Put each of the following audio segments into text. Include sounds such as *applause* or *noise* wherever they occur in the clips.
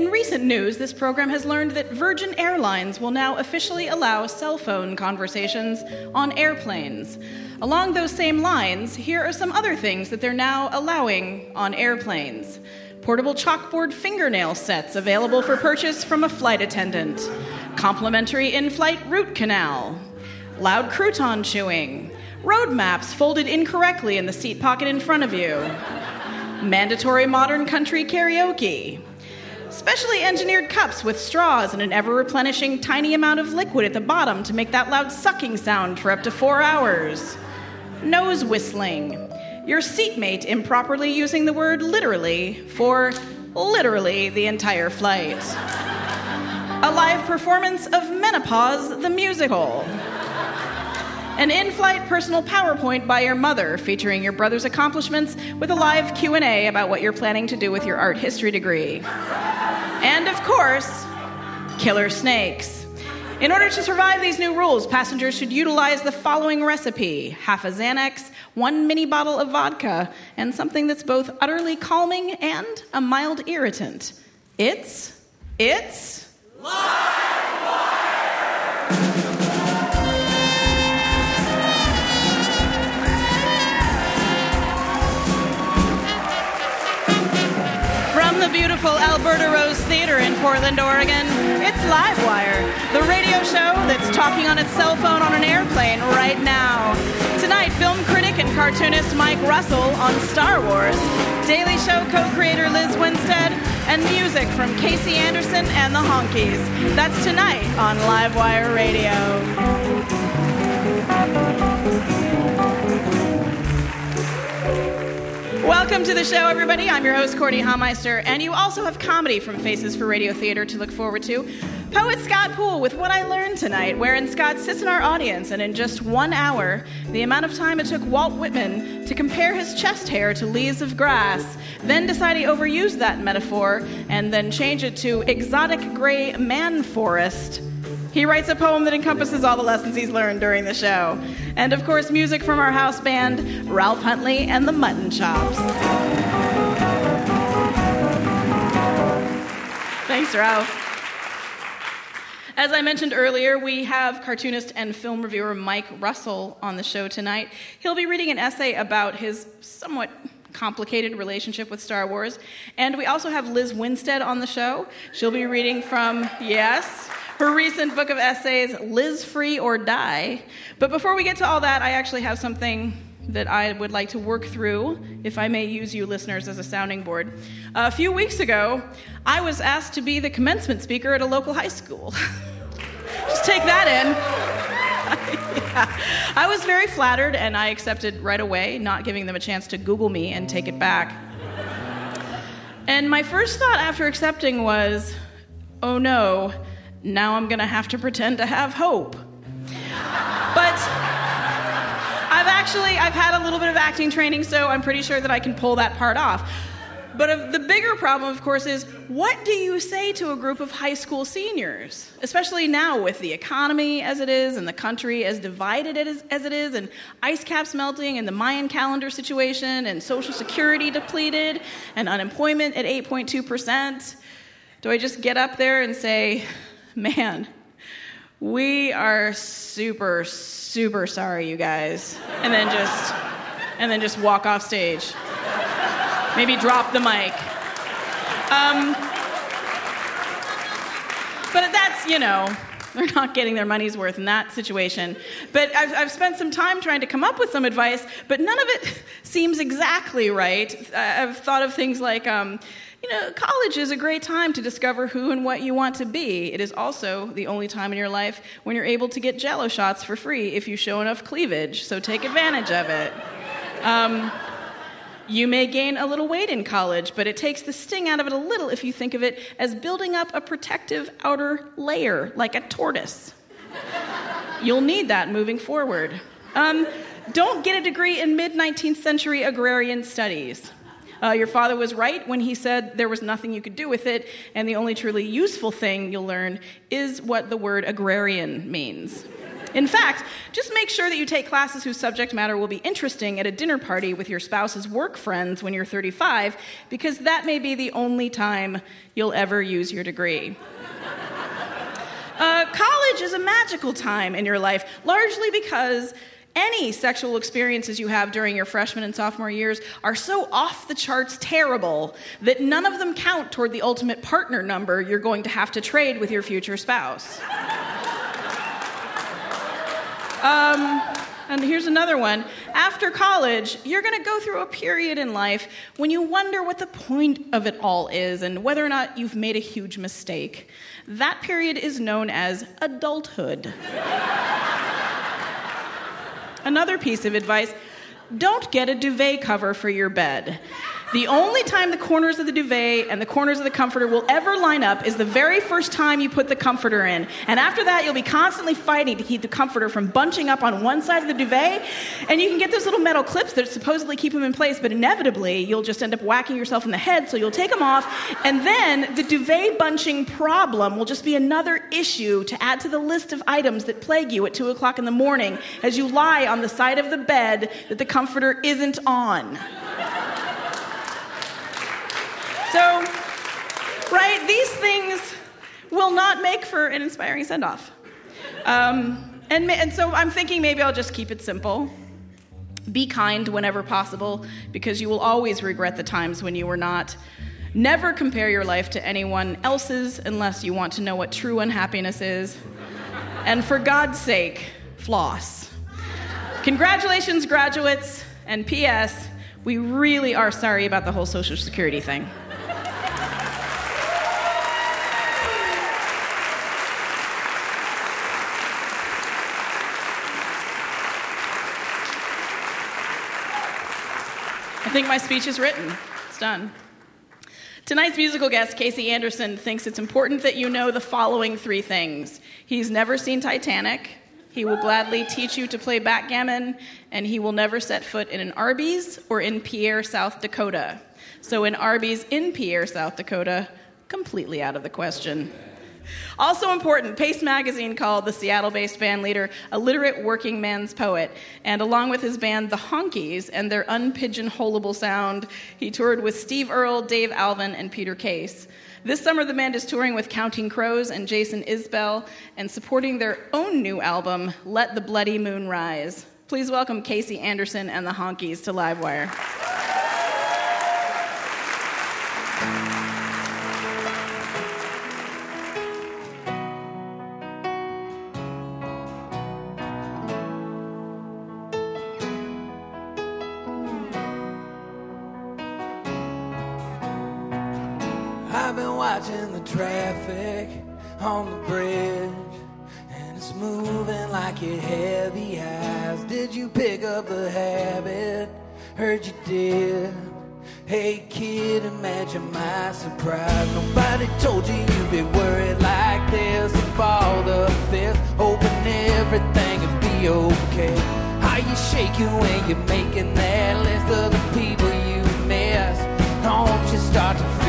In recent news, this program has learned that Virgin Airlines will now officially allow cell phone conversations on airplanes. Along those same lines, here are some other things that they're now allowing on airplanes. Portable chalkboard fingernail sets available for purchase from a flight attendant, complimentary in flight root canal, loud crouton chewing, road maps folded incorrectly in the seat pocket in front of you, mandatory modern country karaoke. Specially engineered cups with straws and an ever replenishing tiny amount of liquid at the bottom to make that loud sucking sound for up to four hours. Nose whistling. Your seatmate improperly using the word literally for literally the entire flight. A live performance of Menopause the Musical. An in-flight personal PowerPoint by your mother featuring your brother's accomplishments with a live Q&A about what you're planning to do with your art history degree. And of course, killer snakes. In order to survive these new rules, passengers should utilize the following recipe half a Xanax, one mini bottle of vodka, and something that's both utterly calming and a mild irritant. It's. It's. From the beautiful Alberta Rose Theater in Portland, Oregon, it's Livewire, the radio show that's talking on its cell phone on an airplane right now. Tonight, film critic and cartoonist Mike Russell on Star Wars, Daily Show co creator Lizz Winstead, and music from Casey Anderson and the Honkies. That's tonight on Livewire Radio. Welcome to the show, everybody. I'm your host, Courtenay Hameister, and you also have comedy from Faces for Radio Theater to look forward to. Poet Scott Poole with What I Learned Tonight, wherein Scott sits in our audience, and in just one hour, the amount of time it took Walt Whitman to compare his chest hair to leaves of grass, then decide he overused that metaphor, and then change it to exotic gray man forest. He writes a poem that encompasses all the lessons he's learned during the show. And of course, music from our house band, Ralph Huntley and the Mutton Chops. Thanks, Ralph. As I mentioned earlier, we have cartoonist and film reviewer Mike Russell on the show tonight. He'll be reading an essay about his somewhat complicated relationship with Star Wars. And we also have Lizz Winstead on the show. She'll be reading from, yes, her recent book of essays, Lizz Free or Die. But before we get to all that, I actually have something that I would like to work through, if I may use you listeners as a sounding board. a few weeks ago, I was asked to be the commencement speaker at a local high school. *laughs* Just take that in. *laughs* Yeah. I was very flattered and I accepted right away, not giving them a chance to Google me and take it back. And my first thought after accepting was, oh no, now I'm gonna have to pretend to have hope. But I've actually I've had a little bit of acting training, so I'm pretty sure that I can pull that part off. But the bigger problem, of course, is what do you say to a group of high school seniors, especially now with the economy as it is and the country as divided as it is, and ice caps melting and the Mayan calendar situation and Social Security depleted and unemployment at 8.2%? Do I just get up there and say, *laughs* man, we are super, super sorry, you guys, and then just, and then just walk off stage? Maybe drop the mic. Um, but that's, you know, they're not getting their money's worth in that situation. But I've, I've, spent some time trying to come up with some advice, but none of it *laughs* seems exactly right. I've thought of things like, um, you know, college is a great time to discover who and what you want to be. It is also the only time in your life when you're able to get jello shots for free if you show enough cleavage, so take advantage of it. Um, you may gain a little weight in college, but it takes the sting out of it a little if you think of it as building up a protective outer layer, like a tortoise. You'll need that moving forward. Um, don't get a degree in mid 19th century agrarian studies. Uh, your father was right when he said there was nothing you could do with it, and the only truly useful thing you'll learn is what the word agrarian means. In fact, just make sure that you take classes whose subject matter will be interesting at a dinner party with your spouse's work friends when you're 35, because that may be the only time you'll ever use your degree. Uh, college is a magical time in your life, largely because any sexual experiences you have during your freshman and sophomore years are so off the charts terrible that none of them count toward the ultimate partner number you're going to have to trade with your future spouse. Um, and here's another one. After college, you're going to go through a period in life when you wonder what the point of it all is and whether or not you've made a huge mistake. That period is known as adulthood. Another piece of advice don't get a duvet cover for your bed. The only time the corners of the duvet and the corners of the comforter will ever line up is the very first time you put the comforter in. And after that, you'll be constantly fighting to keep the comforter from bunching up on one side of the duvet. And you can get those little metal clips that supposedly keep them in place, but inevitably, you'll just end up whacking yourself in the head, so you'll take them off. And then the duvet bunching problem will just be another issue to add to the list of items that plague you at 2 o'clock in the morning as you lie on the side of the bed that the comforter isn't on. So, right, these things will not make for an inspiring send off. Um, and, and so I'm thinking maybe I'll just keep it simple. Be kind whenever possible, because you will always regret the times when you were not. Never compare your life to anyone else's unless you want to know what true unhappiness is. And for God's sake, floss. Congratulations, graduates, and P.S. We really are sorry about the whole Social Security thing. I think my speech is written. It's done. Tonight's musical guest, Casey Anderson, thinks it's important that you know the following three things. He's never seen Titanic, he will gladly teach you to play backgammon, and he will never set foot in an Arby's or in Pierre, South Dakota. So, in Arby's in Pierre, South Dakota, completely out of the question. Also important, Paste Magazine called the Seattle based band leader a literate working man's poet. And along with his band, the Honkies, and their unpigeonholable sound, he toured with Steve Earle, Dave Alvin, and Peter Case. This summer, the band is touring with Counting Crows and Jason Isbell and supporting their own new album, Let the Bloody Moon Rise. Please welcome Casey Anderson and the Honkies to Livewire. Traffic on the bridge. And it's moving like your heavy eyes. Did you pick up the habit? Heard you did. Hey kid, imagine my surprise. Nobody told you you'd be worried like this. Balled up fist, hoping everything would be okay. How you shaking when you're making that list of the people you miss? Don't you start to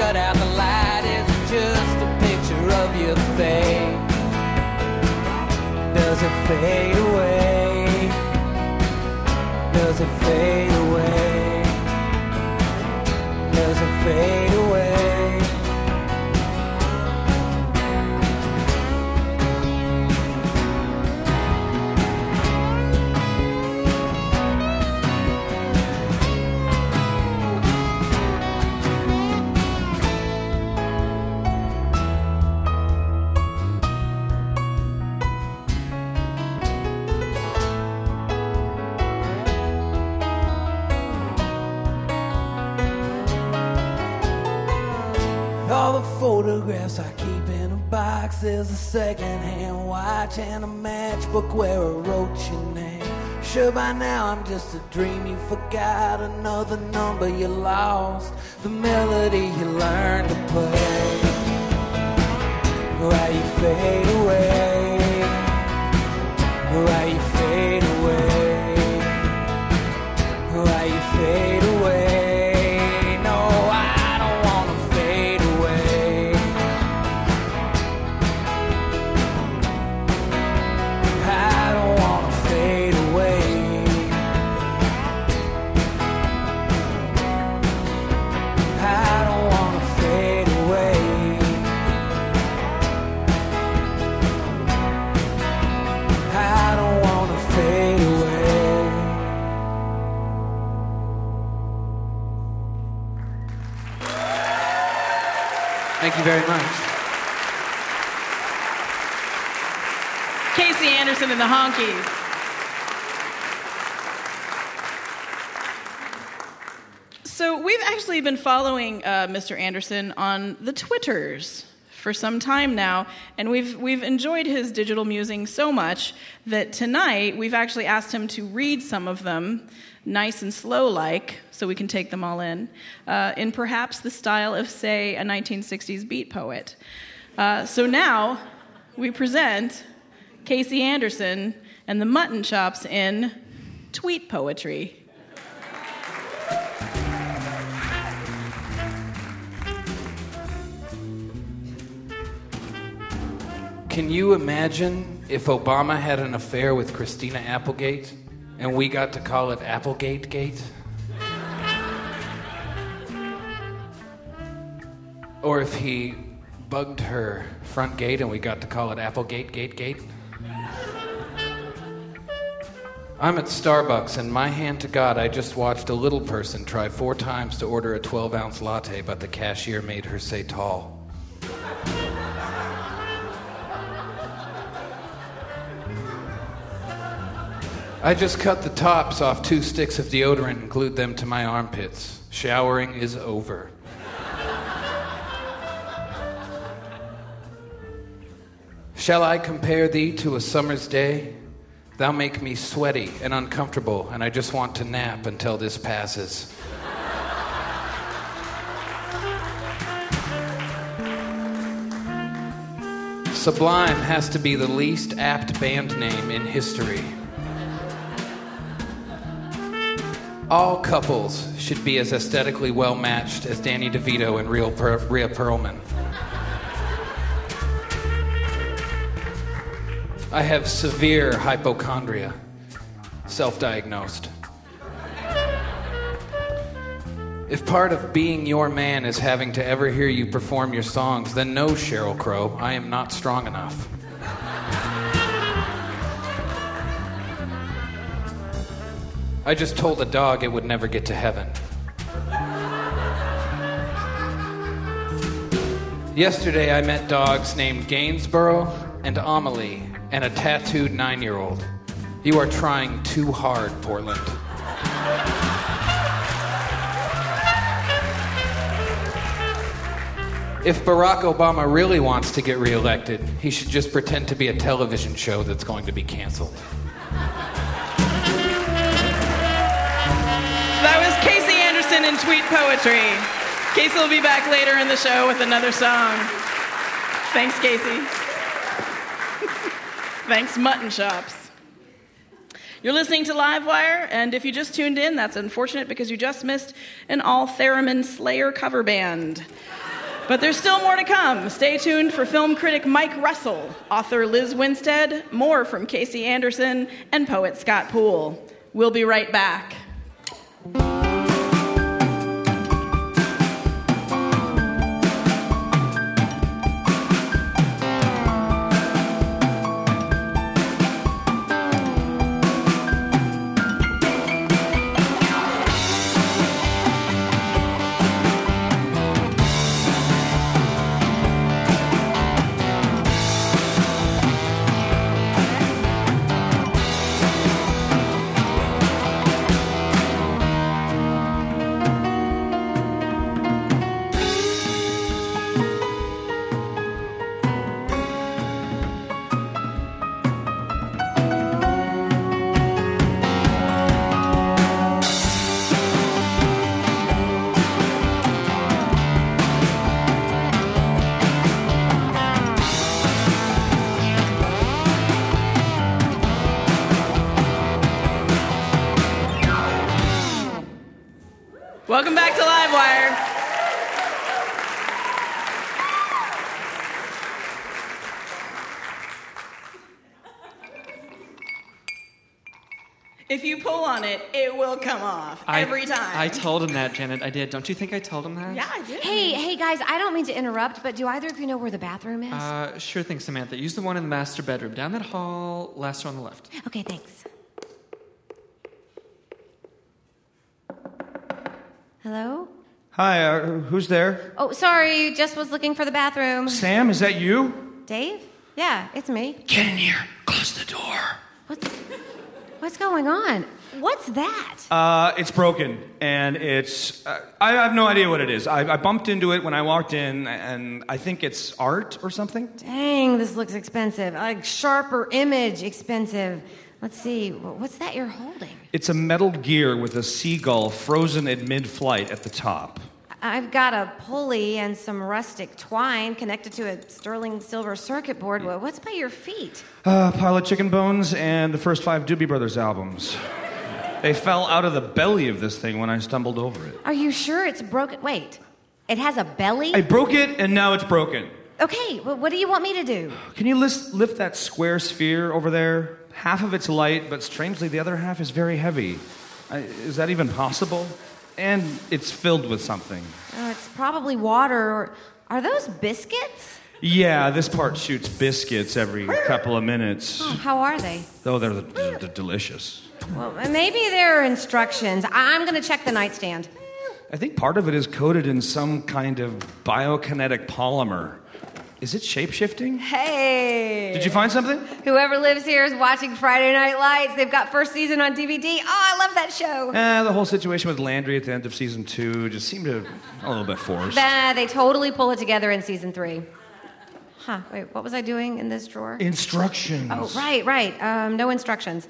shut out the light. It's just a picture of your face. Does it fade away? Does it fade away? Does it fade There's a second-hand watch and a matchbook where I wrote your name. Sure, by now I'm just a dream you forgot. Another number you lost. The melody you learned to play. Why you fade away? The Honkies. So we've actually been following uh, Mr. Anderson on the Twitters for some time now, and we've we've enjoyed his digital musing so much that tonight we've actually asked him to read some of them, nice and slow like, so we can take them all in, uh, in perhaps the style of, say, a 1960s beat poet. Uh, so now we present Casey Anderson and the Mutton Chops in tweet poetry. Can you imagine if Obama had an affair with Christina Applegate and we got to call it Applegate Gate? Or if he bugged her front gate and we got to call it Applegate Gate Gate? I'm at Starbucks, and my hand to God, I just watched a little person try four times to order a 12 ounce latte, but the cashier made her say tall. I just cut the tops off two sticks of deodorant and glued them to my armpits. Showering is over. Shall I compare thee to a summer's day? Thou make me sweaty and uncomfortable, and I just want to nap until this passes. Sublime has to be the least apt band name in history. All couples should be as aesthetically well matched as Danny DeVito and Rhea Perlman. I have severe hypochondria, self diagnosed. If part of being your man is having to ever hear you perform your songs, then no, Sheryl Crow, I am not strong enough. I just told a dog it would never get to heaven. Yesterday, I met dogs named Gainsborough and Amelie and a tattooed nine year old. You are trying too hard, Portland. If Barack Obama really wants to get reelected, he should just pretend to be a television show that's going to be canceled. That was Casey Anderson in Tweet Poetry. Casey will be back later in the show with another song. Thanks, Casey. *laughs* Thanks, Mutton Chops. You're listening to Livewire, and if you just tuned in, that's unfortunate because you just missed an all theremin Slayer cover band. But there's still more to come. Stay tuned for film critic Mike Russell, author Lizz Winstead, more from Casey Anderson, and poet Scott Poole. We'll be right back. I- every time. I told him that, Janet. I did. Don't you think I told him that? Yeah, I did. Hey, hey guys, I don't mean to interrupt, but do either of you know where the bathroom is? Uh, sure thing, Samantha. Use the one in the master bedroom. Down that hall, last one on the left. okay, thanks. Hello? Hi, uh, who's there? Oh, sorry, just was looking for the bathroom. Sam, is that you? Dave? Yeah, it's me. Get in here. Close the door. What's What's going on? What's that? Uh, it's broken, and it's. Uh, I have no idea what it is. I, I bumped into it when I walked in, and I think it's art or something. Dang, this looks expensive. Like sharper image expensive. Let's see. What's that you're holding? It's a metal gear with a seagull frozen in mid flight at the top. I've got a pulley and some rustic twine connected to a sterling silver circuit board. Wha- What's by your feet? A pile of chicken bones and the first five Doobie Brothers albums. They fell out of the belly of this thing when I stumbled over it. Are you sure it's broken? Wait, it has a belly? I broke it, and now it's broken. Okay, wh- what do you want me to do? Can you list, lift that square sphere over there? Half of it's light, but strangely, the other half is very heavy. I, is that even possible? And it's filled with something. Oh, it's probably water. Or are those biscuits? Yeah, this part shoots biscuits every couple of minutes. Oh, how are they? Oh, they're, they're, they're delicious. Well, maybe there are instructions. I'm going to check the nightstand. I think part of it is coated in some kind of biokinetic polymer. Is it shape shifting? Hey. Did you find something? Whoever lives here is watching Friday Night Lights. They've got first season on DVD. Oh, I love that show. Eh, the whole situation with Landry at the end of season two just seemed to a little bit forced. Nah, they totally pull it together in season three. Huh, wait, what was I doing in this drawer? Instructions. Oh, right, right. Um, no instructions.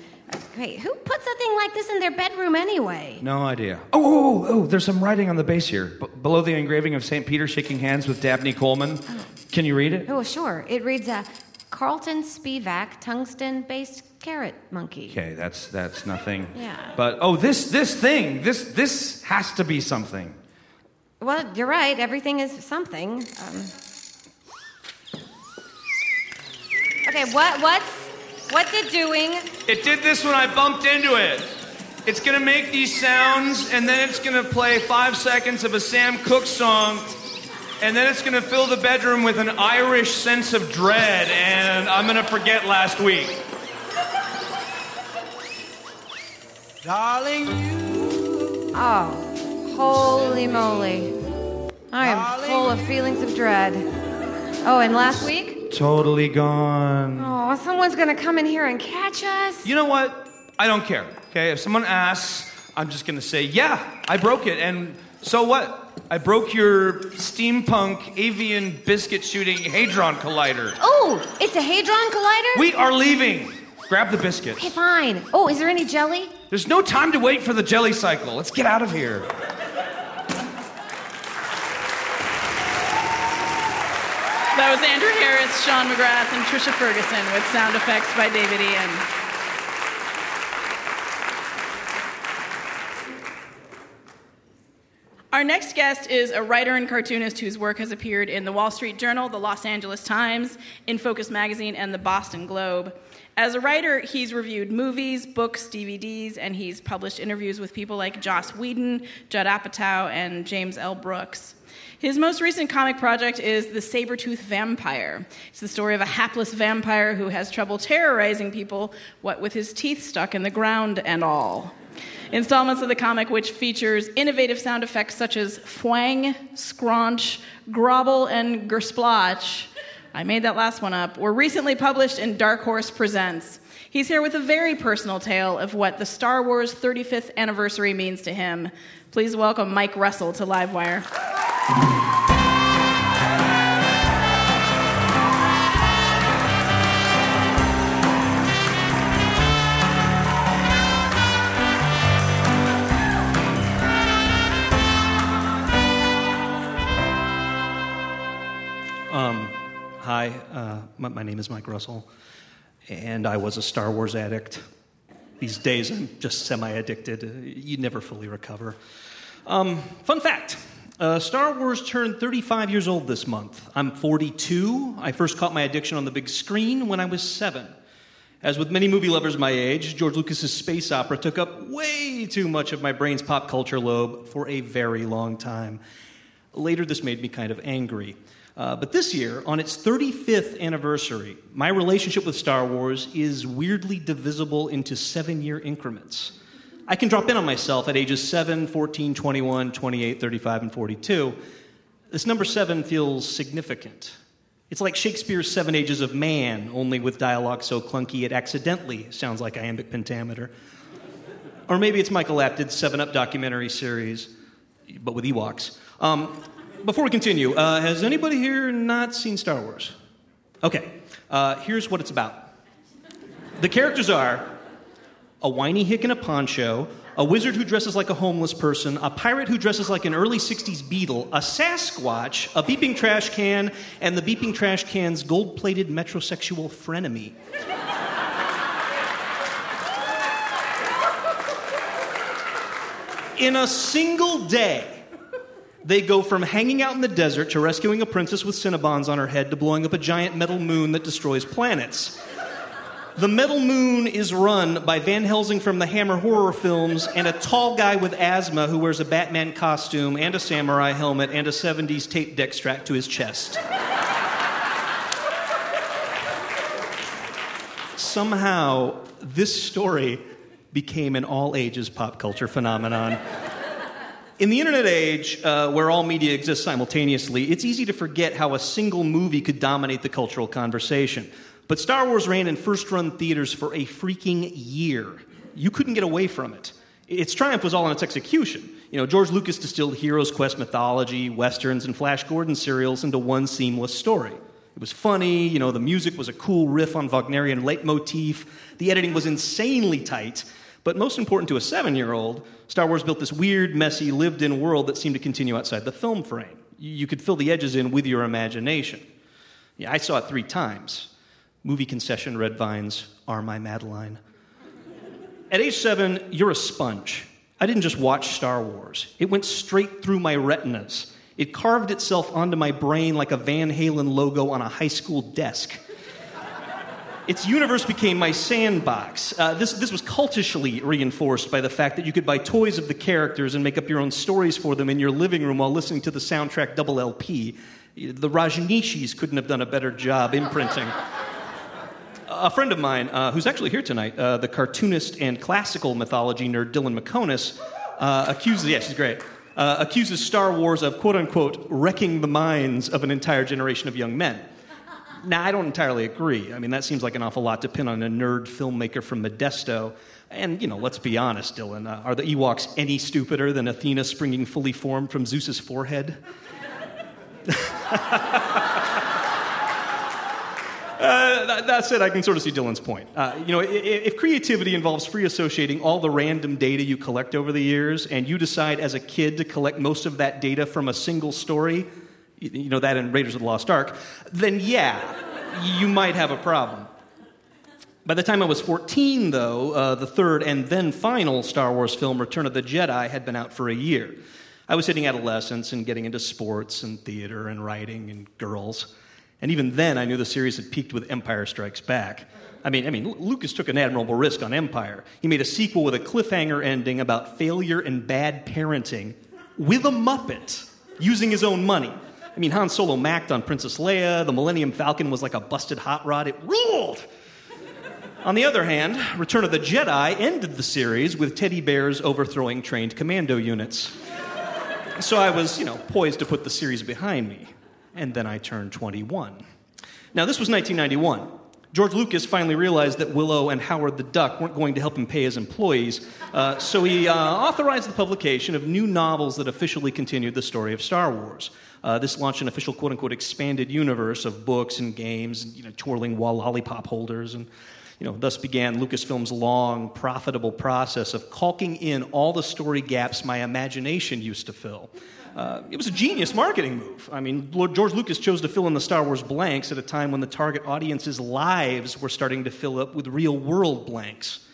Wait, who puts a thing like this in their bedroom anyway? No idea. Oh, oh, oh, oh, there's some writing on the base here. B- below the engraving of St. Peter shaking hands with Dabney Coleman. Can you read it? Oh, sure. It reads uh, Carlton Spivak, tungsten based carrot monkey. Okay, that's that's nothing. *laughs* Yeah. But oh, this this thing, this this has to be something. Well, you're right. Everything is something. Um, okay, what what's what's it doing? It did this when I bumped into it. It's gonna make these sounds, and then it's gonna play five seconds of a Sam Cooke song, and then it's gonna fill the bedroom with an Irish sense of dread, and I'm gonna forget last week. Darling, you. Oh, holy moly! I am full of feelings of dread. Oh, and last week totally gone. Oh, someone's gonna come in here and catch us. You know what? I don't care. Okay, if someone asks, I'm just gonna say, yeah, I broke it, and so what? I broke your steampunk avian biscuit shooting hadron collider. Oh, it's a hadron collider. We are leaving. Grab the biscuit. Okay, fine. Oh, is there any jelly? There's no time to wait for the jelly cycle. Let's get out of here. That was Andrew Harris, Sean McGrath, and Trisha Ferguson with sound effects by David Ian. Our next guest is a writer and cartoonist whose work has appeared in the Wall Street Journal, the Los Angeles Times, In Focus Magazine, and the Boston Globe. As a writer, he's reviewed movies, books, DVDs, and he's published interviews with people like Joss Whedon, Judd Apatow, and James L. Brooks. His most recent comic project is The Saber-Tooth Vampire. It's the story of a hapless vampire who has trouble terrorizing people, what with his teeth stuck in the ground and all. Installments of the comic, which features innovative sound effects such as fwang, scraunch, grobble, and gersplotch. I made that last one up. Were recently published in Dark Horse Presents. He's here with a very personal tale of what the Star Wars 35th anniversary means to him. Please welcome Mike Russell to Livewire. Um, hi, uh, my, name is Mike Russell, and I was a Star Wars addict. These days, I'm just semi addicted. You never fully recover. Um, fun fact uh, Star Wars turned 35 years old this month. I'm 42. I first caught my addiction on the big screen when I was seven. As with many movie lovers my age, George Lucas's space opera took up way too much of my brain's pop culture lobe for a very long time. Later, this made me kind of angry. Uh, but this year, on its 35th anniversary, my relationship with Star Wars is weirdly divisible into seven year increments. I can drop in on myself at ages 7, 14, 21, 28, 35, and 42. This number seven feels significant. It's like Shakespeare's Seven Ages of Man, only with dialogue so clunky it accidentally sounds like iambic pentameter. Or maybe it's Michael Apted's Seven Up documentary series, but with Ewoks. Um, before we continue, uh, has anybody here not seen Star Wars? Okay, uh, here's what it's about. The characters are a whiny hick in a poncho, a wizard who dresses like a homeless person, a pirate who dresses like an early 60s Beatle, a Sasquatch, a beeping trash can, and the beeping trash can's gold plated metrosexual frenemy. In a single day, they go from hanging out in the desert to rescuing a princess with Cinnabons on her head to blowing up a giant metal moon that destroys planets. The metal moon is run by Van Helsing from the Hammer horror films and a tall guy with asthma who wears a Batman costume and a samurai helmet and a 70s tape deck strapped to his chest. Somehow, this story became an all ages pop culture phenomenon. In the internet age, uh, where all media exists simultaneously, it's easy to forget how a single movie could dominate the cultural conversation. But Star Wars ran in first run theaters for a freaking year. You couldn't get away from it. Its triumph was all in its execution. You know, George Lucas distilled Heroes Quest mythology, westerns, and Flash Gordon serials into one seamless story. It was funny, you know, the music was a cool riff on Wagnerian leitmotif, the editing was insanely tight, but most important to a seven year old, Star Wars built this weird, messy, lived in world that seemed to continue outside the film frame. You could fill the edges in with your imagination. Yeah, I saw it three times. Movie concession red vines are my madeleine. At age seven, you're a sponge. I didn't just watch Star Wars, it went straight through my retinas. It carved itself onto my brain like a Van Halen logo on a high school desk. Its universe became my sandbox. Uh, this, this was cultishly reinforced by the fact that you could buy toys of the characters and make up your own stories for them in your living room while listening to the soundtrack double LP. The Rajneeshis couldn't have done a better job imprinting. A friend of mine, uh, who's actually here tonight, uh, the cartoonist and classical mythology nerd Dylan Meconis, uh, accuses, yeah, she's great, uh, accuses Star Wars of quote unquote wrecking the minds of an entire generation of young men. Now, I don't entirely agree. I mean, that seems like an awful lot to pin on a nerd filmmaker from Modesto. And, you know, let's be honest, Dylan. Uh, are the Ewoks any stupider than Athena springing fully formed from Zeus's forehead? *laughs* Uh, that, that's it. I can sort of see Dylan's point. Uh, you know, if, if, creativity involves free associating all the random data you collect over the years, and you decide as a kid to collect most of that data from a single story, you, you know that in Raiders of the Lost Ark, then yeah, you might have a problem. By the time I was 14, though, uh, the third and then final Star Wars film, Return of the Jedi, had been out for a year. I was hitting adolescence and getting into sports and theater and writing and girls. And even then, I knew the series had peaked with Empire Strikes Back. I mean, I mean, Lucas took an admirable risk on Empire. He made a sequel with a cliffhanger ending about failure and bad parenting with a Muppet using his own money. I mean, Han Solo macked on Princess Leia, the Millennium Falcon was like a busted hot rod. It ruled! On the other hand, Return of the Jedi ended the series with teddy bears overthrowing trained commando units. So I was, you know, poised to put the series behind me and then I turned 21. Now, this was 1991. George Lucas finally realized that Willow and Howard the Duck weren't going to help him pay his employees, uh, so he uh, authorized the publication of new novels that officially continued the story of Star Wars. Uh, this launched an official quote unquote expanded universe of books and games, and, you know, twirling wall lollipop holders, and you know, thus began Lucasfilm's long, profitable process of caulking in all the story gaps my imagination used to fill. Uh, it was a genius marketing move. I mean, Lord George Lucas chose to fill in the Star Wars blanks at a time when the target audience's lives were starting to fill up with real world blanks.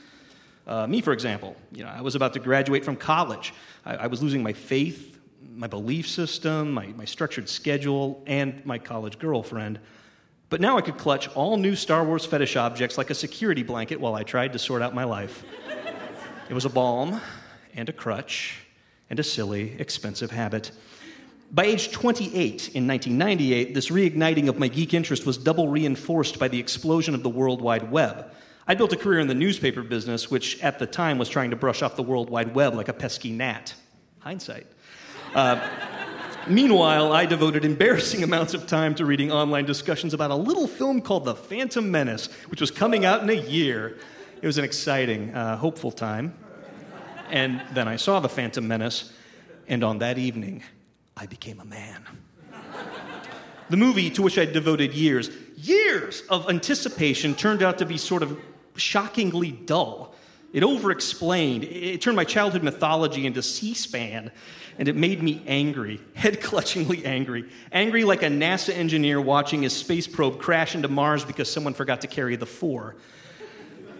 Uh, me, for example, you know, I was about to graduate from college. I, I was losing my faith, my belief system, my, my structured schedule, and my college girlfriend. But now I could clutch all new Star Wars fetish objects like a security blanket while I tried to sort out my life. it was a balm and a crutch and a silly, expensive habit. By age 28 in 1998, this reigniting of my geek interest was double reinforced by the explosion of the World Wide Web. I built a career in the newspaper business, which at the time was trying to brush off the World Wide Web like a pesky gnat. Hindsight. Uh, *laughs* meanwhile, I devoted embarrassing amounts of time to reading online discussions about a little film called The Phantom Menace, which was coming out in a year. It was an exciting, uh, hopeful time. And then I saw The Phantom Menace, and on that evening, I became a man. The movie to which I devoted years, years of anticipation, turned out to be sort of shockingly dull. It over-explained. It turned my childhood mythology into C SPAN, and it made me angry, head clutchingly angry. Angry like a NASA engineer watching his space probe crash into Mars because someone forgot to carry the four.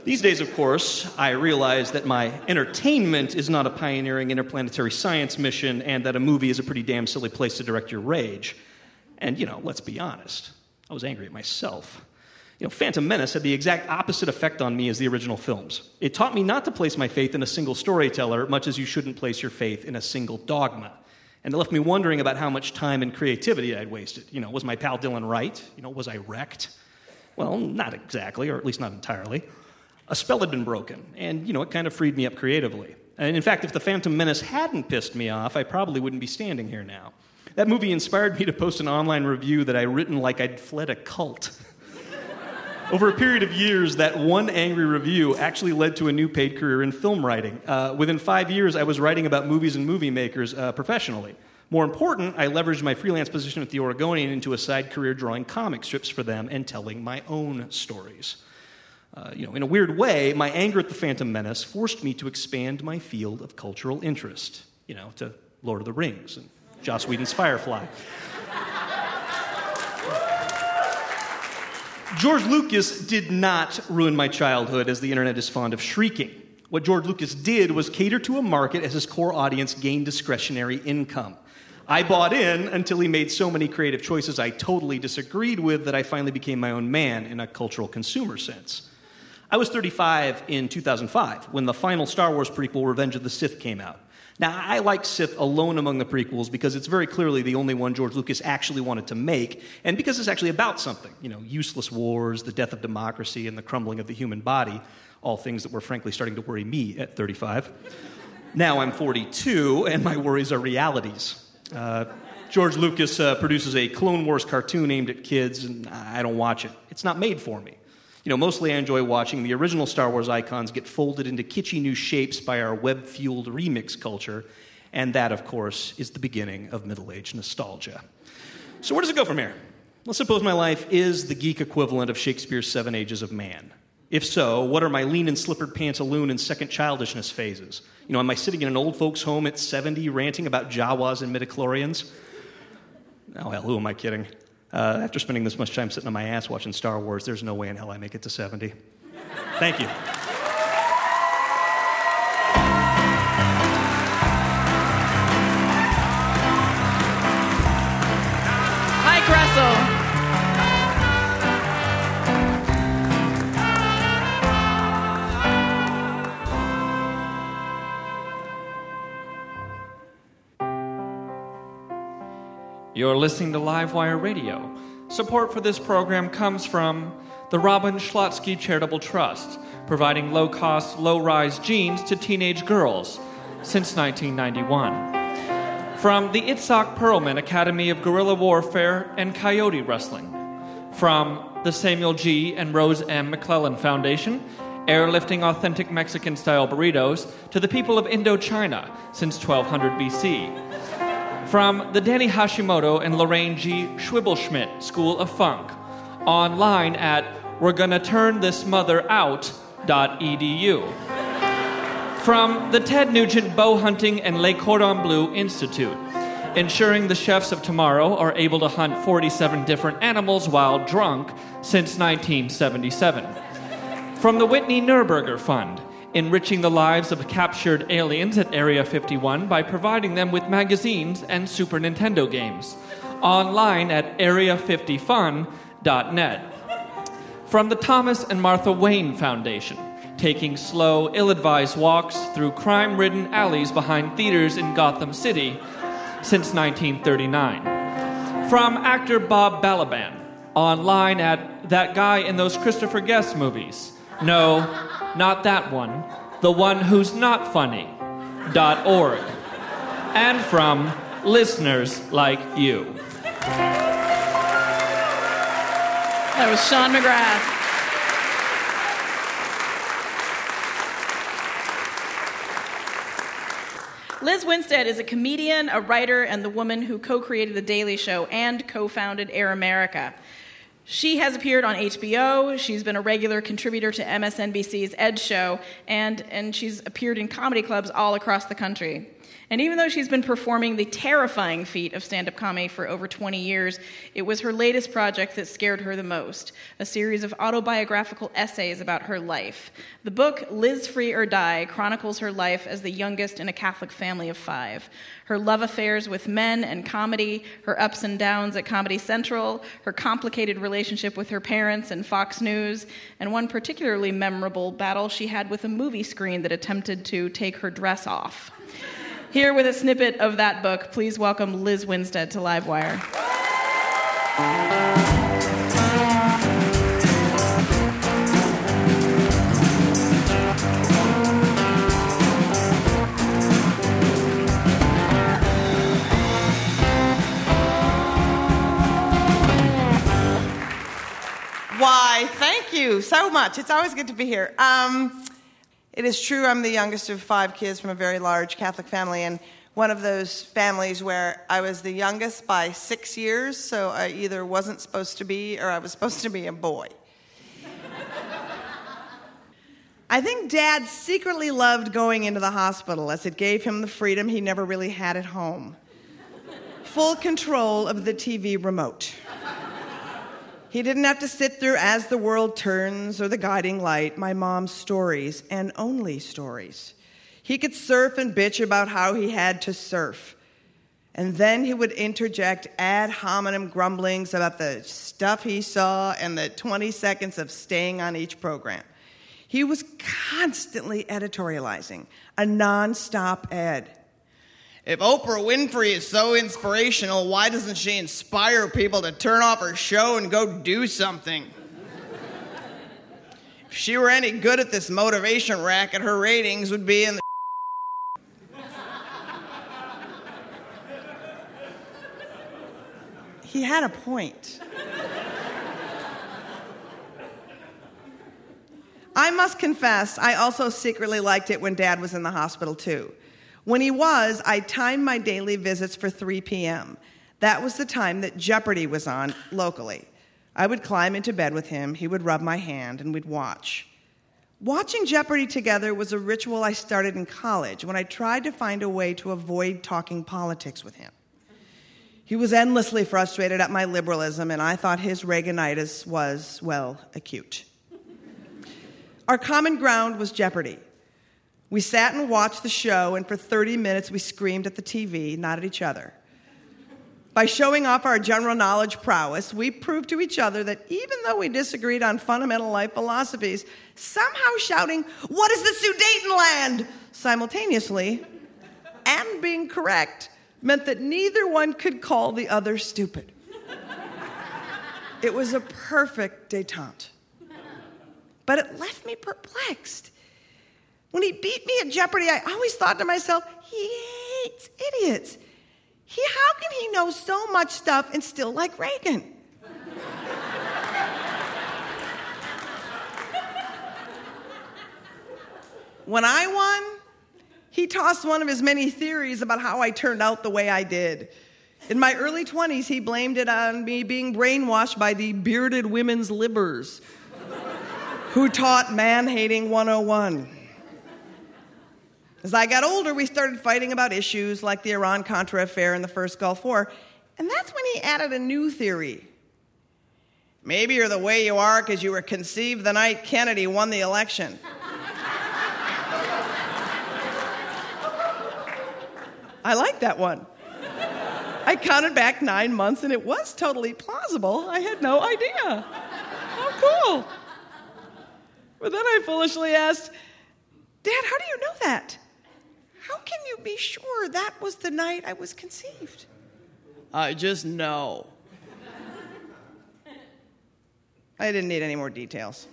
These days, of course, I realize that my entertainment is not a pioneering interplanetary science mission and that a movie is a pretty damn silly place to direct your rage. And, you know, let's be honest, I was angry at myself. You know, Phantom Menace had the exact opposite effect on me as the original films. It taught me not to place my faith in a single storyteller, much as you shouldn't place your faith in a single dogma. And it left me wondering about how much time and creativity I'd wasted. You know, was my pal Dylan right? You know, was I wrecked? Well, not exactly, or at least not entirely a spell had been broken, and you know, it kind of freed me up creatively. And in fact, if The Phantom Menace hadn't pissed me off, I probably wouldn't be standing here now. That movie inspired me to post an online review that I'd written like I'd fled a cult. *laughs* Over a period of years, that one angry review actually led to a new paid career in film writing. Uh, within five years, I was writing about movies and movie makers uh, professionally. More important, I leveraged my freelance position at the Oregonian into a side career drawing comic strips for them and telling my own stories. Uh, you know, in a weird way, my anger at the Phantom Menace forced me to expand my field of cultural interest, you know, to Lord of the Rings and Joss Whedon's Firefly. George Lucas did not ruin my childhood, as the internet is fond of shrieking. What George Lucas did was cater to a market as his core audience gained discretionary income. I bought in until he made so many creative choices I totally disagreed with that I finally became my own man in a cultural consumer sense. I was 35 in 2005 when the final Star Wars prequel, Revenge of the Sith, came out. Now, I like Sith alone among the prequels because it's very clearly the only one George Lucas actually wanted to make, and because it's actually about something. You know, useless wars, the death of democracy, and the crumbling of the human body, all things that were frankly starting to worry me at 35. now I'm 42, and my worries are realities. Uh, George Lucas uh, produces a Clone Wars cartoon aimed at kids, and I don't watch it. It's not made for me. You know, mostly I enjoy watching the original Star Wars icons get folded into kitschy new shapes by our web fueled remix culture, and that, of course, is the beginning of middle age nostalgia. So, where does it go from here? Let's suppose my life is the geek equivalent of Shakespeare's Seven Ages of Man. If so, what are my lean and slippered pantaloon and second childishness phases? You know, am I sitting in an old folks' home at 70 ranting about Jawas and midichlorians? Oh, hell, who am I kidding? Uh, after spending this much time sitting on my ass watching Star Wars, there's no way in hell I make it to 70. Thank you. You're listening to Livewire Radio. Support for this program comes from the Robin Schlotsky Charitable Trust, providing low cost, low rise jeans to teenage girls since 1991. From the Itzhak Perlman Academy of Guerrilla Warfare and Coyote Wrestling. From the Samuel G. and Rose M. McClellan Foundation, airlifting authentic Mexican style burritos to the people of Indochina since 1200 BC from the Danny Hashimoto and Lorraine G. Schwibelschmidt School of Funk, online at we're gonna turn this mother out.edu. From the Ted Nugent Bow Hunting and Le Cordon Bleu Institute, ensuring the chefs of tomorrow are able to hunt 47 different animals while drunk since 1977. From the Whitney Nurburger Fund, enriching the lives of captured aliens at Area 51 by providing them with magazines and Super Nintendo games. Online at area50fun.net. From the Thomas and Martha Wayne Foundation, taking slow, ill advised walks through crime ridden alleys behind theaters in Gotham City since 1939. From actor Bob Balaban, online at That Guy in Those Christopher Guest Movies. No, not that one. The one who's not funny. Dot org. And from listeners like you. That was Sean McGrath. Lizz Winstead is a comedian, a writer, and the woman who co created The Daily Show and co founded Air America. She has appeared on HBO. She's been a regular contributor to MSNBC's Ed Show, and, and she's appeared in comedy clubs all across the country. And even though she's been performing the terrifying feat of stand up comedy for over 20 years, it was her latest project that scared her the most a series of autobiographical essays about her life. The book, Lizz Free or Die, chronicles her life as the youngest in a Catholic family of five. Her love affairs with men and comedy, her ups and downs at Comedy Central, her complicated relationship with her parents and Fox News, and one particularly memorable battle she had with a movie screen that attempted to take her dress off. Here with a snippet of that book, please welcome Lizz Winstead to Livewire. Why, thank you so much. It's always good to be here. Um, it is true, I'm the youngest of five kids from a very large Catholic family, and one of those families where I was the youngest by six years, so I either wasn't supposed to be or I was supposed to be a boy. I think Dad secretly loved going into the hospital as it gave him the freedom he never really had at home full control of the TV remote. He didn't have to sit through As the World Turns or The Guiding Light, my mom's stories, and only stories. He could surf and bitch about how he had to surf. And then he would interject ad hominem grumblings about the stuff he saw and the 20 seconds of staying on each program. He was constantly editorializing, a nonstop ad. If Oprah Winfrey is so inspirational, why doesn't she inspire people to turn off her show and go do something? if she were any good at this motivation racket, her ratings would be in the. *laughs* he had a point. I must confess, I also secretly liked it when Dad was in the hospital, too. When he was, I timed my daily visits for 3 p.m. That was the time that Jeopardy was on locally. I would climb into bed with him, he would rub my hand, and we'd watch. Watching Jeopardy together was a ritual I started in college when I tried to find a way to avoid talking politics with him. He was endlessly frustrated at my liberalism, and I thought his Reaganitis was, well, acute. Our common ground was Jeopardy. We sat and watched the show, and for 30 minutes we screamed at the TV, not at each other. By showing off our general knowledge prowess, we proved to each other that even though we disagreed on fundamental life philosophies, somehow shouting, What is the Sudetenland? simultaneously and being correct meant that neither one could call the other stupid. It was a perfect detente but it left me perplexed. When he beat me at Jeopardy, I always thought to myself, he hates idiots. He, how can he know so much stuff and still like Reagan? when I won, he tossed one of his many theories about how I turned out the way I did. In my early 20s, he blamed it on me being brainwashed by the bearded women's libbers who taught man hating 101. As I got older, we started fighting about issues like the Iran Contra affair and the first Gulf War, and that's when he added a new theory. Maybe you're the way you are because you were conceived the night Kennedy won the election. I like that one. I counted back nine months and it was totally plausible. I had no idea. How cool. But then I foolishly asked, Dad, how do you know that? How can you be sure that was the night I was conceived? I just know. I didn't need any more details.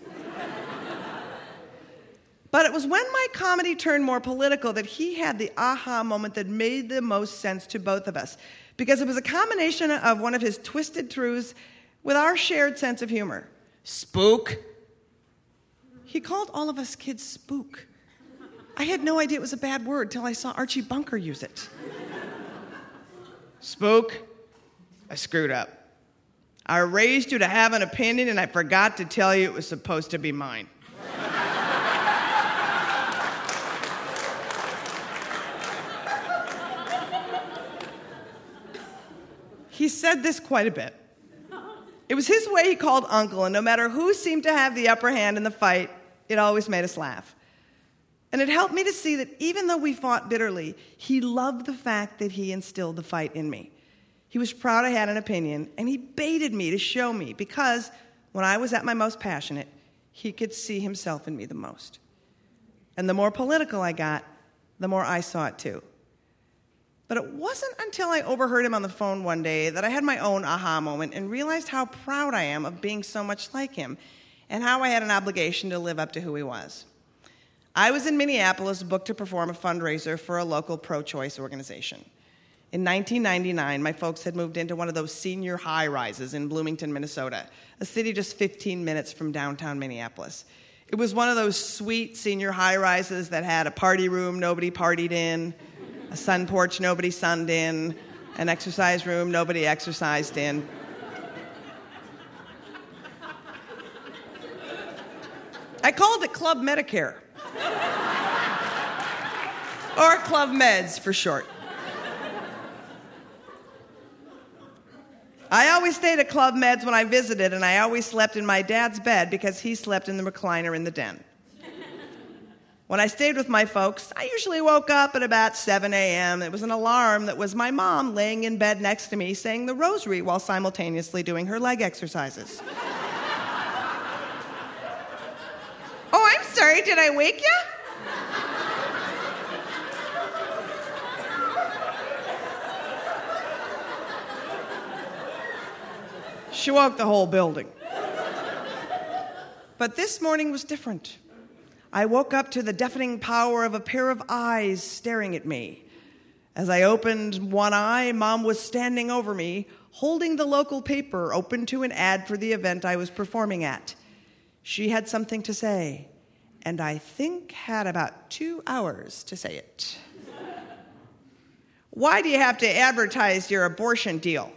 But it was when my comedy turned more political that he had the aha moment that made the most sense to both of us. Because it was a combination of one of his twisted truths with our shared sense of humor. Spook he called all of us kids spook. I had no idea it was a bad word till I saw Archie Bunker use it. Spook, I screwed up. I raised you to have an opinion and I forgot to tell you it was supposed to be mine. he said this quite a bit. It was his way he called uncle, and no matter who seemed to have the upper hand in the fight, it always made us laugh. And it helped me to see that even though we fought bitterly, he loved the fact that he instilled the fight in me. He was proud I had an opinion, and he baited me to show me because when I was at my most passionate, he could see himself in me the most. And the more political I got, the more I saw it too. But it wasn't until I overheard him on the phone one day that I had my own aha moment and realized how proud I am of being so much like him and how I had an obligation to live up to who he was. I was in Minneapolis booked to perform a fundraiser for a local pro choice organization. In 1999, my folks had moved into one of those senior high rises in Bloomington, Minnesota, a city just 15 minutes from downtown Minneapolis. It was one of those sweet senior high rises that had a party room nobody partied in, a sun porch nobody sunned in, an exercise room nobody exercised in. I called it Club Medicare. Or Club Meds for short. I always stayed at Club Meds when I visited, and I always slept in my dad's bed because he slept in the recliner in the den. When I stayed with my folks, I usually woke up at about 7 a.m. It was an alarm that was my mom laying in bed next to me saying the rosary while simultaneously doing her leg exercises. *laughs* Oh, sorry, did I wake you? She woke the whole building. But this morning was different. I woke up to the deafening power of a pair of eyes staring at me. As I opened one eye, Mom was standing over me, holding the local paper open to an ad for the event I was performing at. She had something to say, and I think had about two hours to say it. Why do you have to advertise your abortion deal?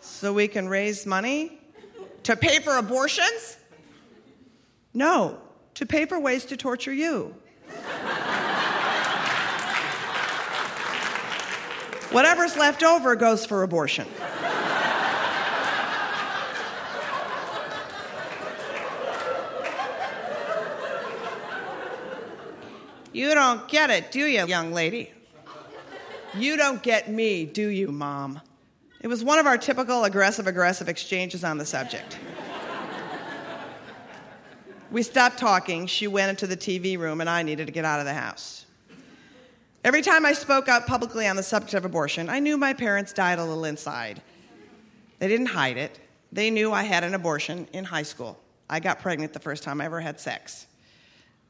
so we can raise money to pay for abortions? No, to pay for ways to torture you. Whatever's left over goes for abortion. You don't get it, do you, young lady? You don't get me, do you, Mom? It was one of our typical aggressive aggressive exchanges on the subject. we stopped talking, she went into the TV room, and I needed to get out of the house. Every time I spoke out publicly on the subject of abortion, I knew my parents died a little inside. They didn't hide it. They knew I had an abortion in high school. I got pregnant the first time I ever had sex.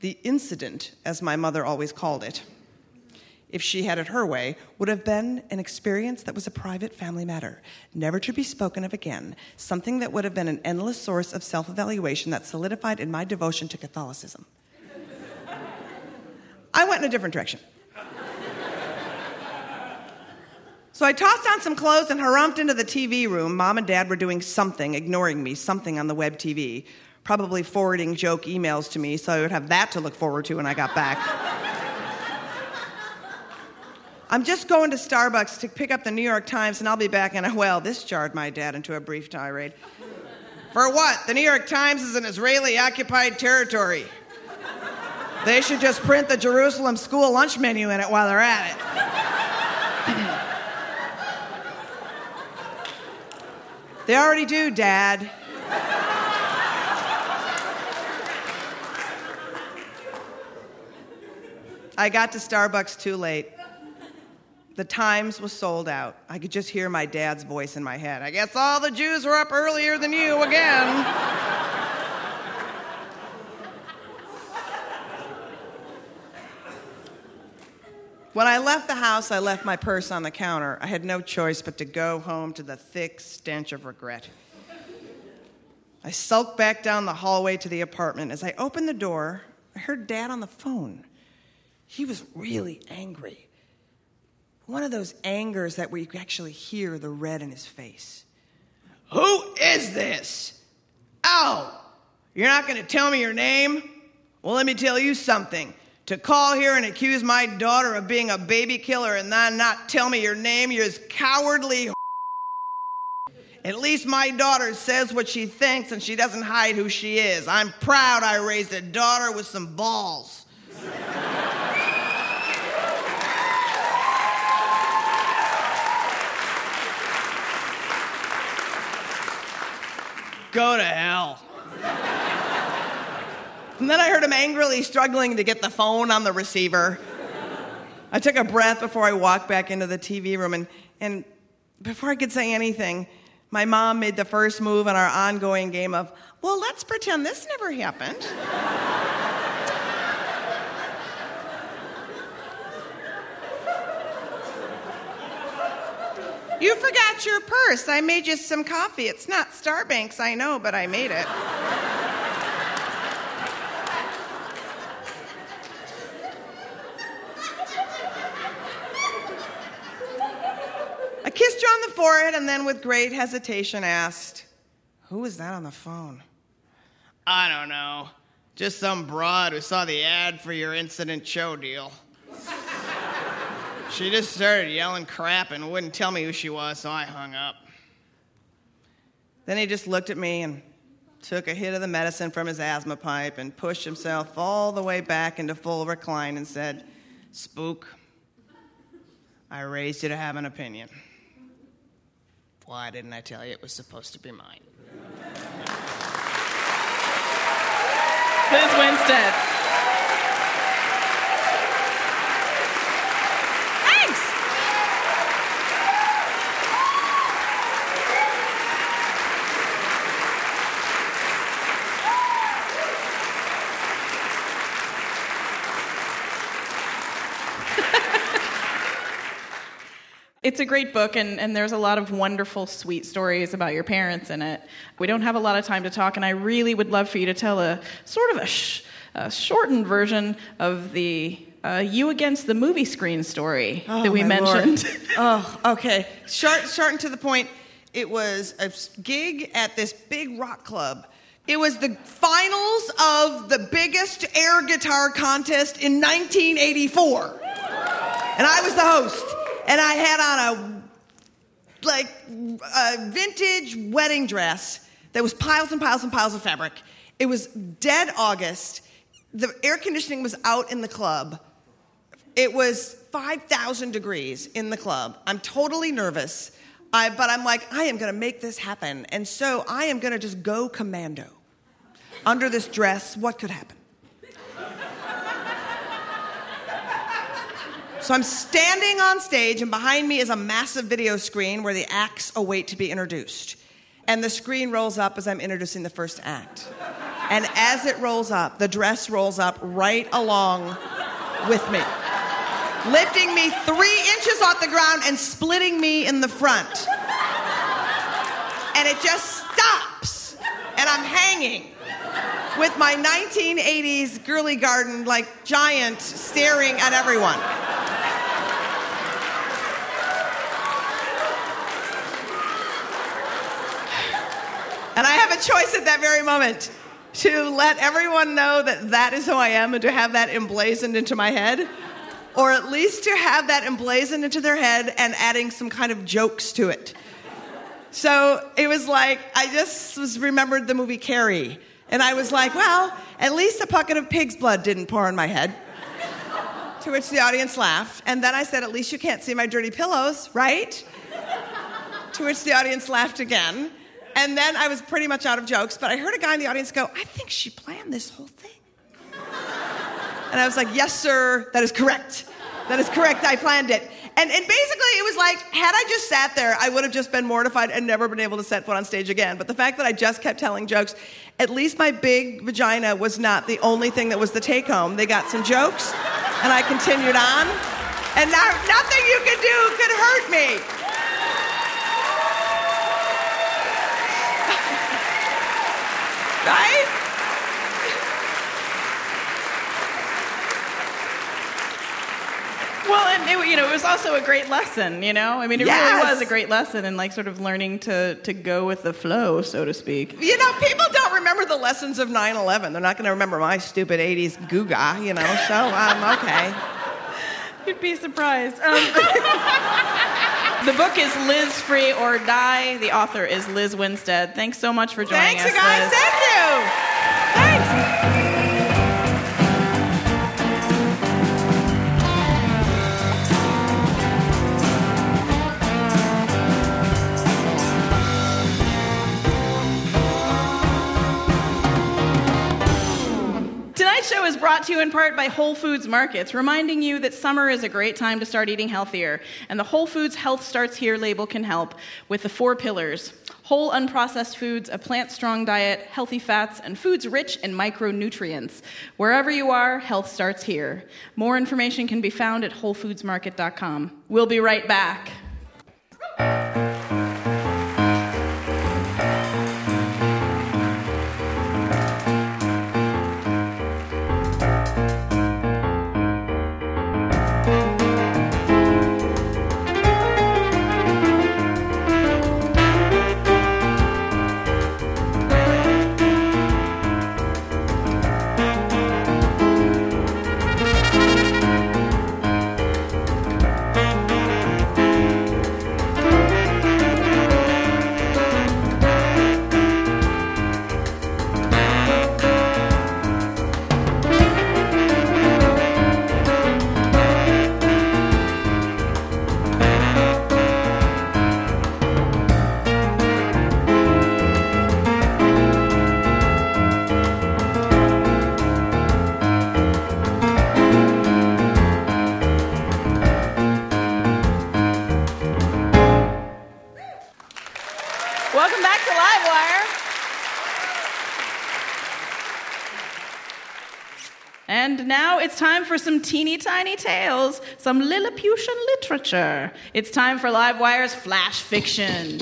The incident, as my mother always called it, if she had it her way, would have been an experience that was a private family matter, never to be spoken of again, something that would have been an endless source of self evaluation that solidified in my devotion to Catholicism. I went in a different direction. So I tossed on some clothes and harumphed into the TV room. Mom and dad were doing something, ignoring me, something on the web TV probably forwarding joke emails to me so I would have that to look forward to when I got back. I'm just going to Starbucks to pick up the New York Times and I'll be back in a well. This jarred my dad into a brief tirade. For what? The New York Times is an Israeli occupied territory. They should just print the Jerusalem school lunch menu in it while they're at it. they already do, Dad. I got to Starbucks too late. The Times was sold out. I could just hear my dad's voice in my head. I guess all the Jews were up earlier than you again. when I left the house, I left my purse on the counter. I had no choice but to go home to the thick stench of regret. I sulked back down the hallway to the apartment. As I opened the door, I heard Dad on the phone. He was really angry. One of those angers that you actually hear the red in his face. Who is this? Oh, you're not going to tell me your name? Well, let me tell you something. To call here and accuse my daughter of being a baby killer and then not tell me your name, you're as cowardly. *laughs* At least my daughter says what she thinks and she doesn't hide who she is. I'm proud I raised a daughter with some balls. *laughs* Go to hell. and then I heard him angrily struggling to get the phone on the receiver. I took a breath before I walked back into the TV room, and, and before I could say anything, my mom made the first move in our ongoing game of, well, let's pretend this never happened. You forgot your purse. I made you some coffee. It's not Starbucks, I know, but I made it. I kissed you on the forehead and then, with great hesitation, asked, Who was that on the phone? I don't know. Just some broad who saw the ad for your incident show deal. She just started yelling crap and wouldn't tell me who she was, so I hung up. Then he just looked at me and took a hit of the medicine from his asthma pipe and pushed himself all the way back into full recline and said, Spook, I raised you to have an opinion. Why didn't I tell you it was supposed to be mine? Lizz Winstead. It's a great book, and, and there's a lot of wonderful, sweet stories about your parents in it. We don't have a lot of time to talk, and I really would love for you to tell a sort of a, sh- a shortened version of the uh, you against the movie screen story that we Oh, my Lord. mentioned. *laughs* oh, okay. Short, short and to the point. It was a gig at this big rock club. It was the finals of the biggest air guitar contest in 1984. And I was the host. And I had on a like a vintage wedding dress that was piles and piles and piles of fabric. It was dead August. The air conditioning was out in the club. It was 5,000 degrees in the club. I'm totally nervous, I, but I'm like, I am going to make this happen. And so I am going to just go commando. Under this dress, what could happen? So I'm standing on stage, and behind me is a massive video screen where the acts await to be introduced. And the screen rolls up as I'm introducing the first act. And as it rolls up, the dress rolls up right along with me, lifting me three inches off the ground and splitting me in the front. And it just stops, and I'm hanging with my 1980s girly garden like giant staring at everyone. And I have a choice at that very moment to let everyone know that that is who I am and to have that emblazoned into my head, or at least to have that emblazoned into their head and adding some kind of jokes to it. So it was like, I just was remembered the movie Carrie. And I was like, well, at least a bucket of pig's blood didn't pour on my head. to which the audience laughed. And then I said, at least you can't see my dirty pillows, right? to which the audience laughed again. And then I was pretty much out of jokes, but I heard a guy in the audience go, I think she planned this whole thing. And I was like, yes, sir, that is correct. That is correct, I planned it. And, and basically, it was like, had I just sat there, I would have just been mortified and never been able to set foot on stage again. But the fact that I just kept telling jokes, at least my big vagina was not the only thing that was the take home. They got some jokes, and I continued on. And now nothing you could do could hurt me. Right? Well, and it, you know, it was also a great lesson. You know, I mean, it Yes. really was a great lesson in like sort of learning to to go with the flow, so to speak. You know, people don't remember the lessons of 9 11. They're not going to remember my stupid 80s googa, you know, so um, okay. *laughs* You'd be surprised. Um, *laughs* *laughs* the book is Lizz Free or Die. The author is Lizz Winstead. Thanks so much for joining Thanks, us. you guys. Lizz. Thank you. Show is brought to you in part by Whole Foods Markets, reminding you that summer is a great time to start eating healthier. And the Whole Foods Health Starts Here label can help with the four pillars whole unprocessed foods, a plant strong diet, healthy fats, and foods rich in micronutrients. Wherever you are, health starts here. More information can be found at WholeFoodsMarket.com. We'll be right back. It's time for some teeny tiny tales, some Lilliputian literature. It's time for Livewire's Flash Fiction.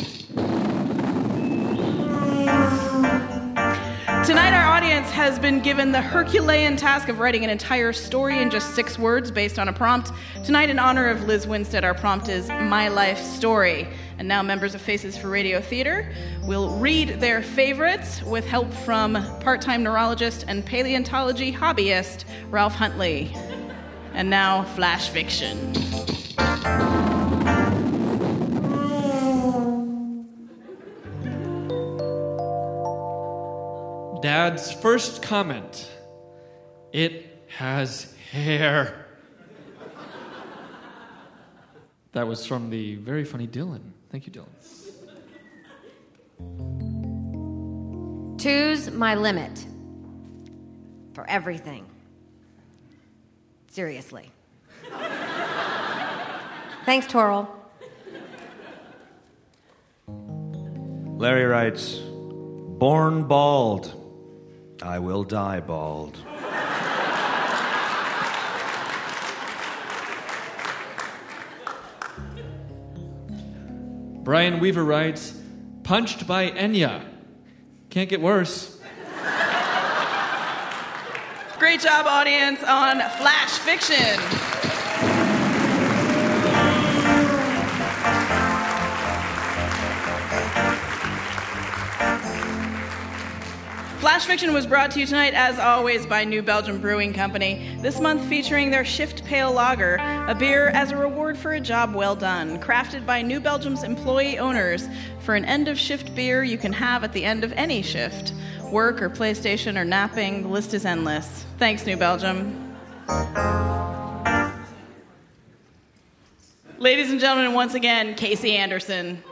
Tonight, our audience has been given the Herculean task of writing an entire story in just six words based on a prompt. Tonight, in honor of Lizz Winstead, our prompt is My Life Story. And now, members of Faces for Radio Theater will read their favorites with help from part time neurologist and paleontology hobbyist Ralph Huntley. And now, Flash Fiction. Dad's first comment it has hair. that was from the very funny Dylan. Thank you, Dylan. Two's my limit for everything. Seriously. *laughs* Thanks, Toral. Larry writes Born bald, I will die bald. Brian Weaver writes Punched by Enya. Can't get worse. Great job, audience, on Flash Fiction. Flash Fiction was brought to you tonight, as always, by New Belgium Brewing Company. This month featuring their Shift Pale Lager, a beer as a reward for a job well done. Crafted by New Belgium's employee owners for an end of shift beer you can have at the end of any shift. Work or PlayStation or napping, the list is endless. Thanks, New Belgium. Ladies and gentlemen, once again, Casey Anderson.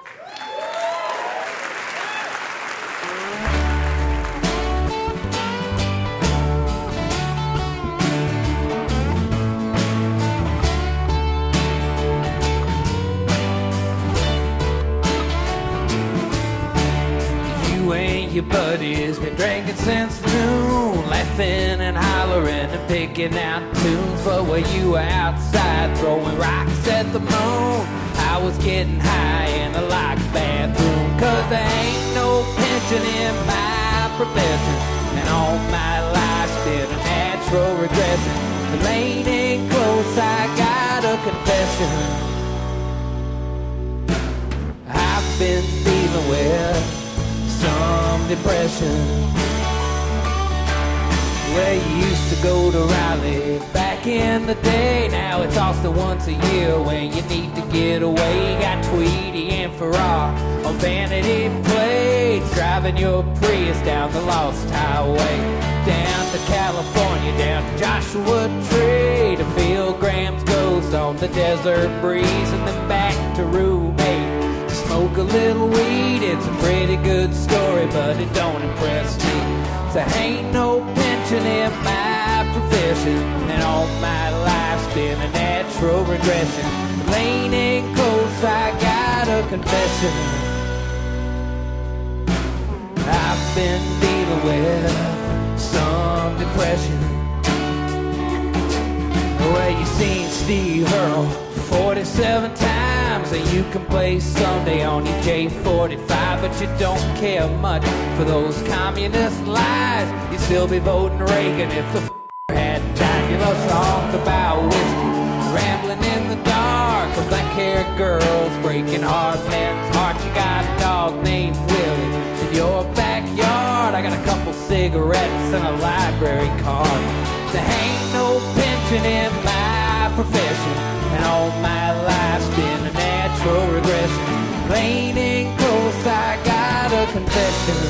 Your buddies been drinking since noon, laughing and hollering and picking out tunes. But while you were outside throwing rocks at the moon, I was getting high in a locked bathroom. Cause there ain't no pension in my profession, and all my life's been a natural regression. The lane ain't close, I got a confession. I've been dealing with some depression. Where you used to go to rally back in the day. Now it's Austin once a year when you need to get away. Got Tweedy and Farrar on vanity plates, driving your Prius down the Lost Highway. Down to California, down to Joshua Tree to feel Gram's ghost on the desert breeze, and then back to Route 8 smoke a little weed. It's a pretty good story, but it don't impress me. So ain't no pension in my profession, and all my life's been a natural regression. The lane ain't close, I got a confession. I've been dealing with some depression. Well, you've seen Steve Earle 47 times, and you can play Sunday on your J45, but you don't care much for those communist lies. You'd still be voting Reagan if the f- hadn't died. You love songs about whiskey, rambling in the dark, of black-haired girls breaking hard men's hearts. You got a dog named Willie in your backyard. I got a couple cigarettes and a library card. There ain't no pension in my profession, and all my life's been a natural regression. Plain and close, I got a confession.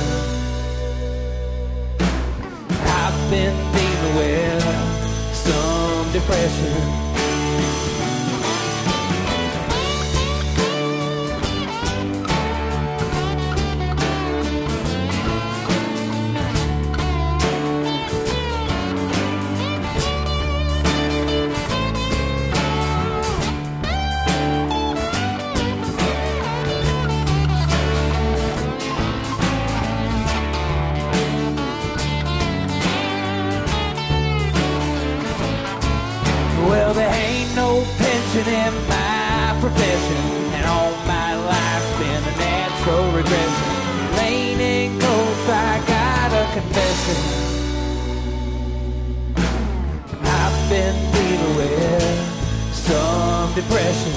I've been dealing with some depression. Depression.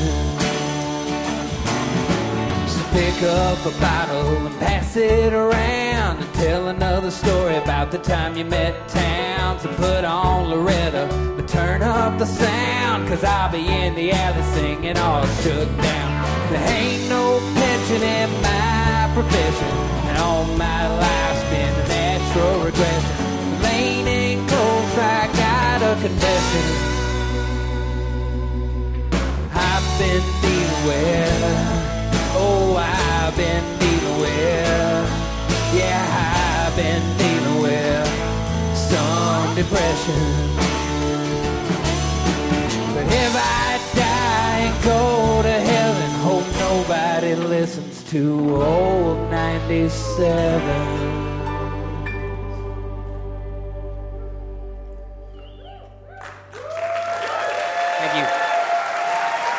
So pick up a bottle and pass it around and tell another story about the time you met Townes and put on Loretta, but turn up the sound, cause I'll be in the alley singing all shook down. There ain't no pension in my profession, and all my life's been a natural regression. Lane ain't close, I got a confession. Been with, oh, I've been with, yeah, I've been with some depression. But if I die and go to heaven, hope nobody listens to old 97.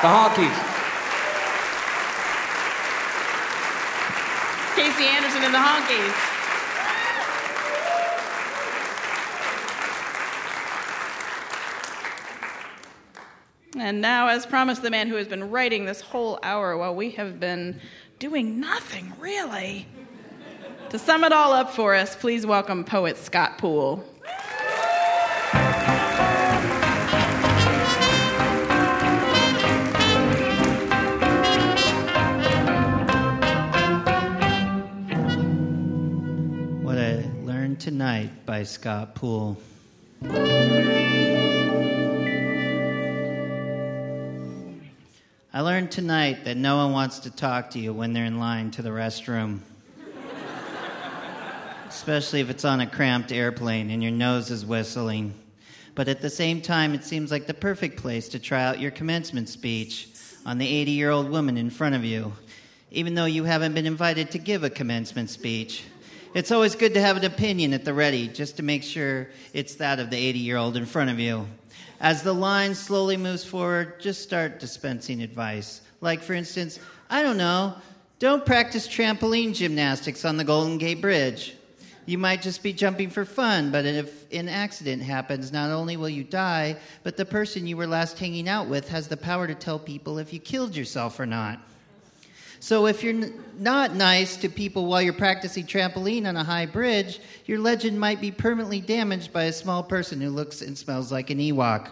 The Honkies. Casey Anderson and the Honkies. And now, as promised, the man who has been writing this whole hour while we have been doing nothing, really. to sum it all up for us, please welcome poet Scott Poole. Tonight by Scott Poole. I learned tonight that no one wants to talk to you when they're in line to the restroom. Especially if it's on a cramped airplane and your nose is whistling. But at the same time, it seems like the perfect place to try out your commencement speech on the 80 year old woman in front of you, even though you haven't been invited to give a commencement speech. It's always good to have an opinion at the ready, just to make sure it's that of the 80 year old in front of you. As the line slowly moves forward, just start dispensing advice. Like, for instance, I don't know, don't practice trampoline gymnastics on the Golden Gate Bridge. You might just be jumping for fun, but if an accident happens, not only will you die, but the person you were last hanging out with has the power to tell people if you killed yourself or not. So if you're n- not nice to people while you're practicing trampoline on a high bridge, your legend might be permanently damaged by a small person who looks and smells like an Ewok.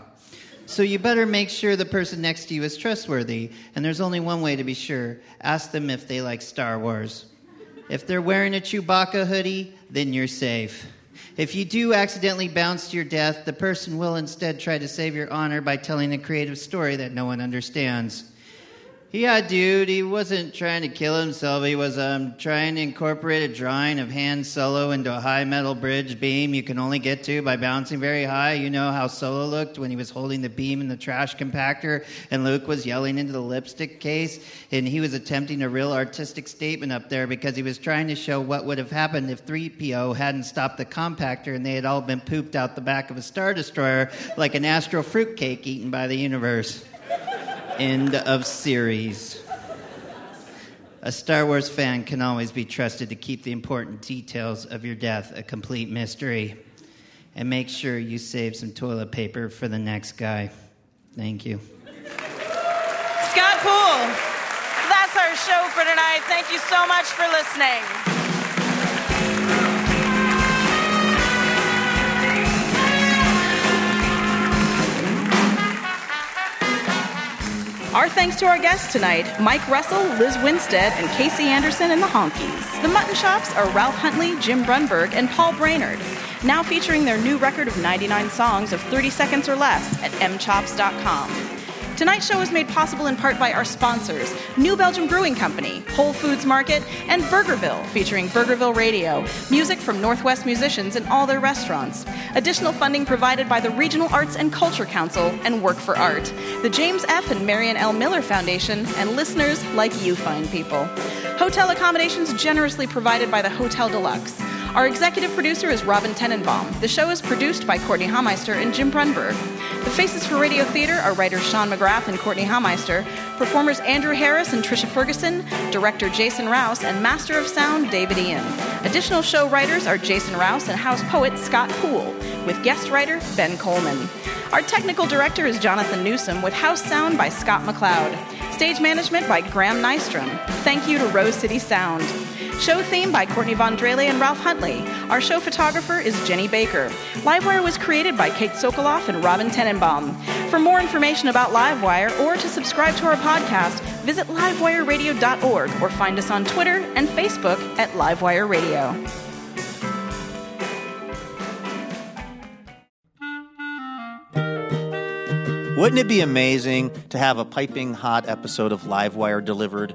So you better make sure the person next to you is trustworthy, and there's only one way to be sure. Ask them if they like Star Wars. If they're wearing a Chewbacca hoodie, then you're safe. If you do accidentally bounce to your death, the person will instead try to save your honor by telling a creative story that no one understands. Yeah, dude, he wasn't trying to kill himself. He was um, trying to incorporate a drawing of Han Solo into a high metal bridge beam you can only get to by bouncing very high. You know how Solo looked when he was holding the beam in the trash compactor and Luke was yelling into the lipstick case and he was attempting a real artistic statement up there because he was trying to show what would have happened if 3PO hadn't stopped the compactor and they had all been pooped out the back of a Star Destroyer like an astral fruitcake eaten by the universe. End of series. A Star Wars fan can always be trusted to keep the important details of your death a complete mystery. And make sure you save some toilet paper for the next guy. Thank you. Scott Poole. That's our show for tonight. Thank you so much for listening. Our thanks to our guests tonight Mike Russell, Lizz Winstead, and Casey Anderson and the Honkies. The Mutton Chops are Ralph Huntley, Jim Brunberg, and Paul Brainerd. Now featuring their new record of 99 songs of 30 seconds or less at mchops.com. Tonight's show is made possible in part by our sponsors New Belgium Brewing Company, Whole Foods Market, and Burgerville, featuring Burgerville Radio, music from Northwest musicians in all their restaurants. Additional funding provided by the Regional Arts and Culture Council and Work for Art, the James F. and Marion L. Miller Foundation, and listeners like you fine people. Hotel accommodations generously provided by the Hotel Deluxe. Our executive producer is Robin Tenenbaum. The show is produced by Courtenay Hameister and Jim Brunberg. The faces for Radio Theater are writers Sean McGrath and Courtenay Hameister, performers Andrew Harris and Trisha Ferguson, director Jason Rouse, and master of sound David Ian. Additional show writers are Jason Rouse and house poet Scott Poole, with guest writer Ben Coleman. Our technical director is Jonathan Newsom, with house sound by Scott McLeod. Stage management by Graham Nystrom. Thank you to Rose City Sound. Show theme by Courtney Von Drehle and Ralph Huntley. Our show photographer is Jenny Baker. Livewire was created by Kate Sokoloff and Robin Tenenbaum. For more information about Livewire or to subscribe to our podcast, visit livewireradio.org or find us on Twitter and Facebook at Livewire Radio. Wouldn't it be amazing to have a piping hot episode of Livewire delivered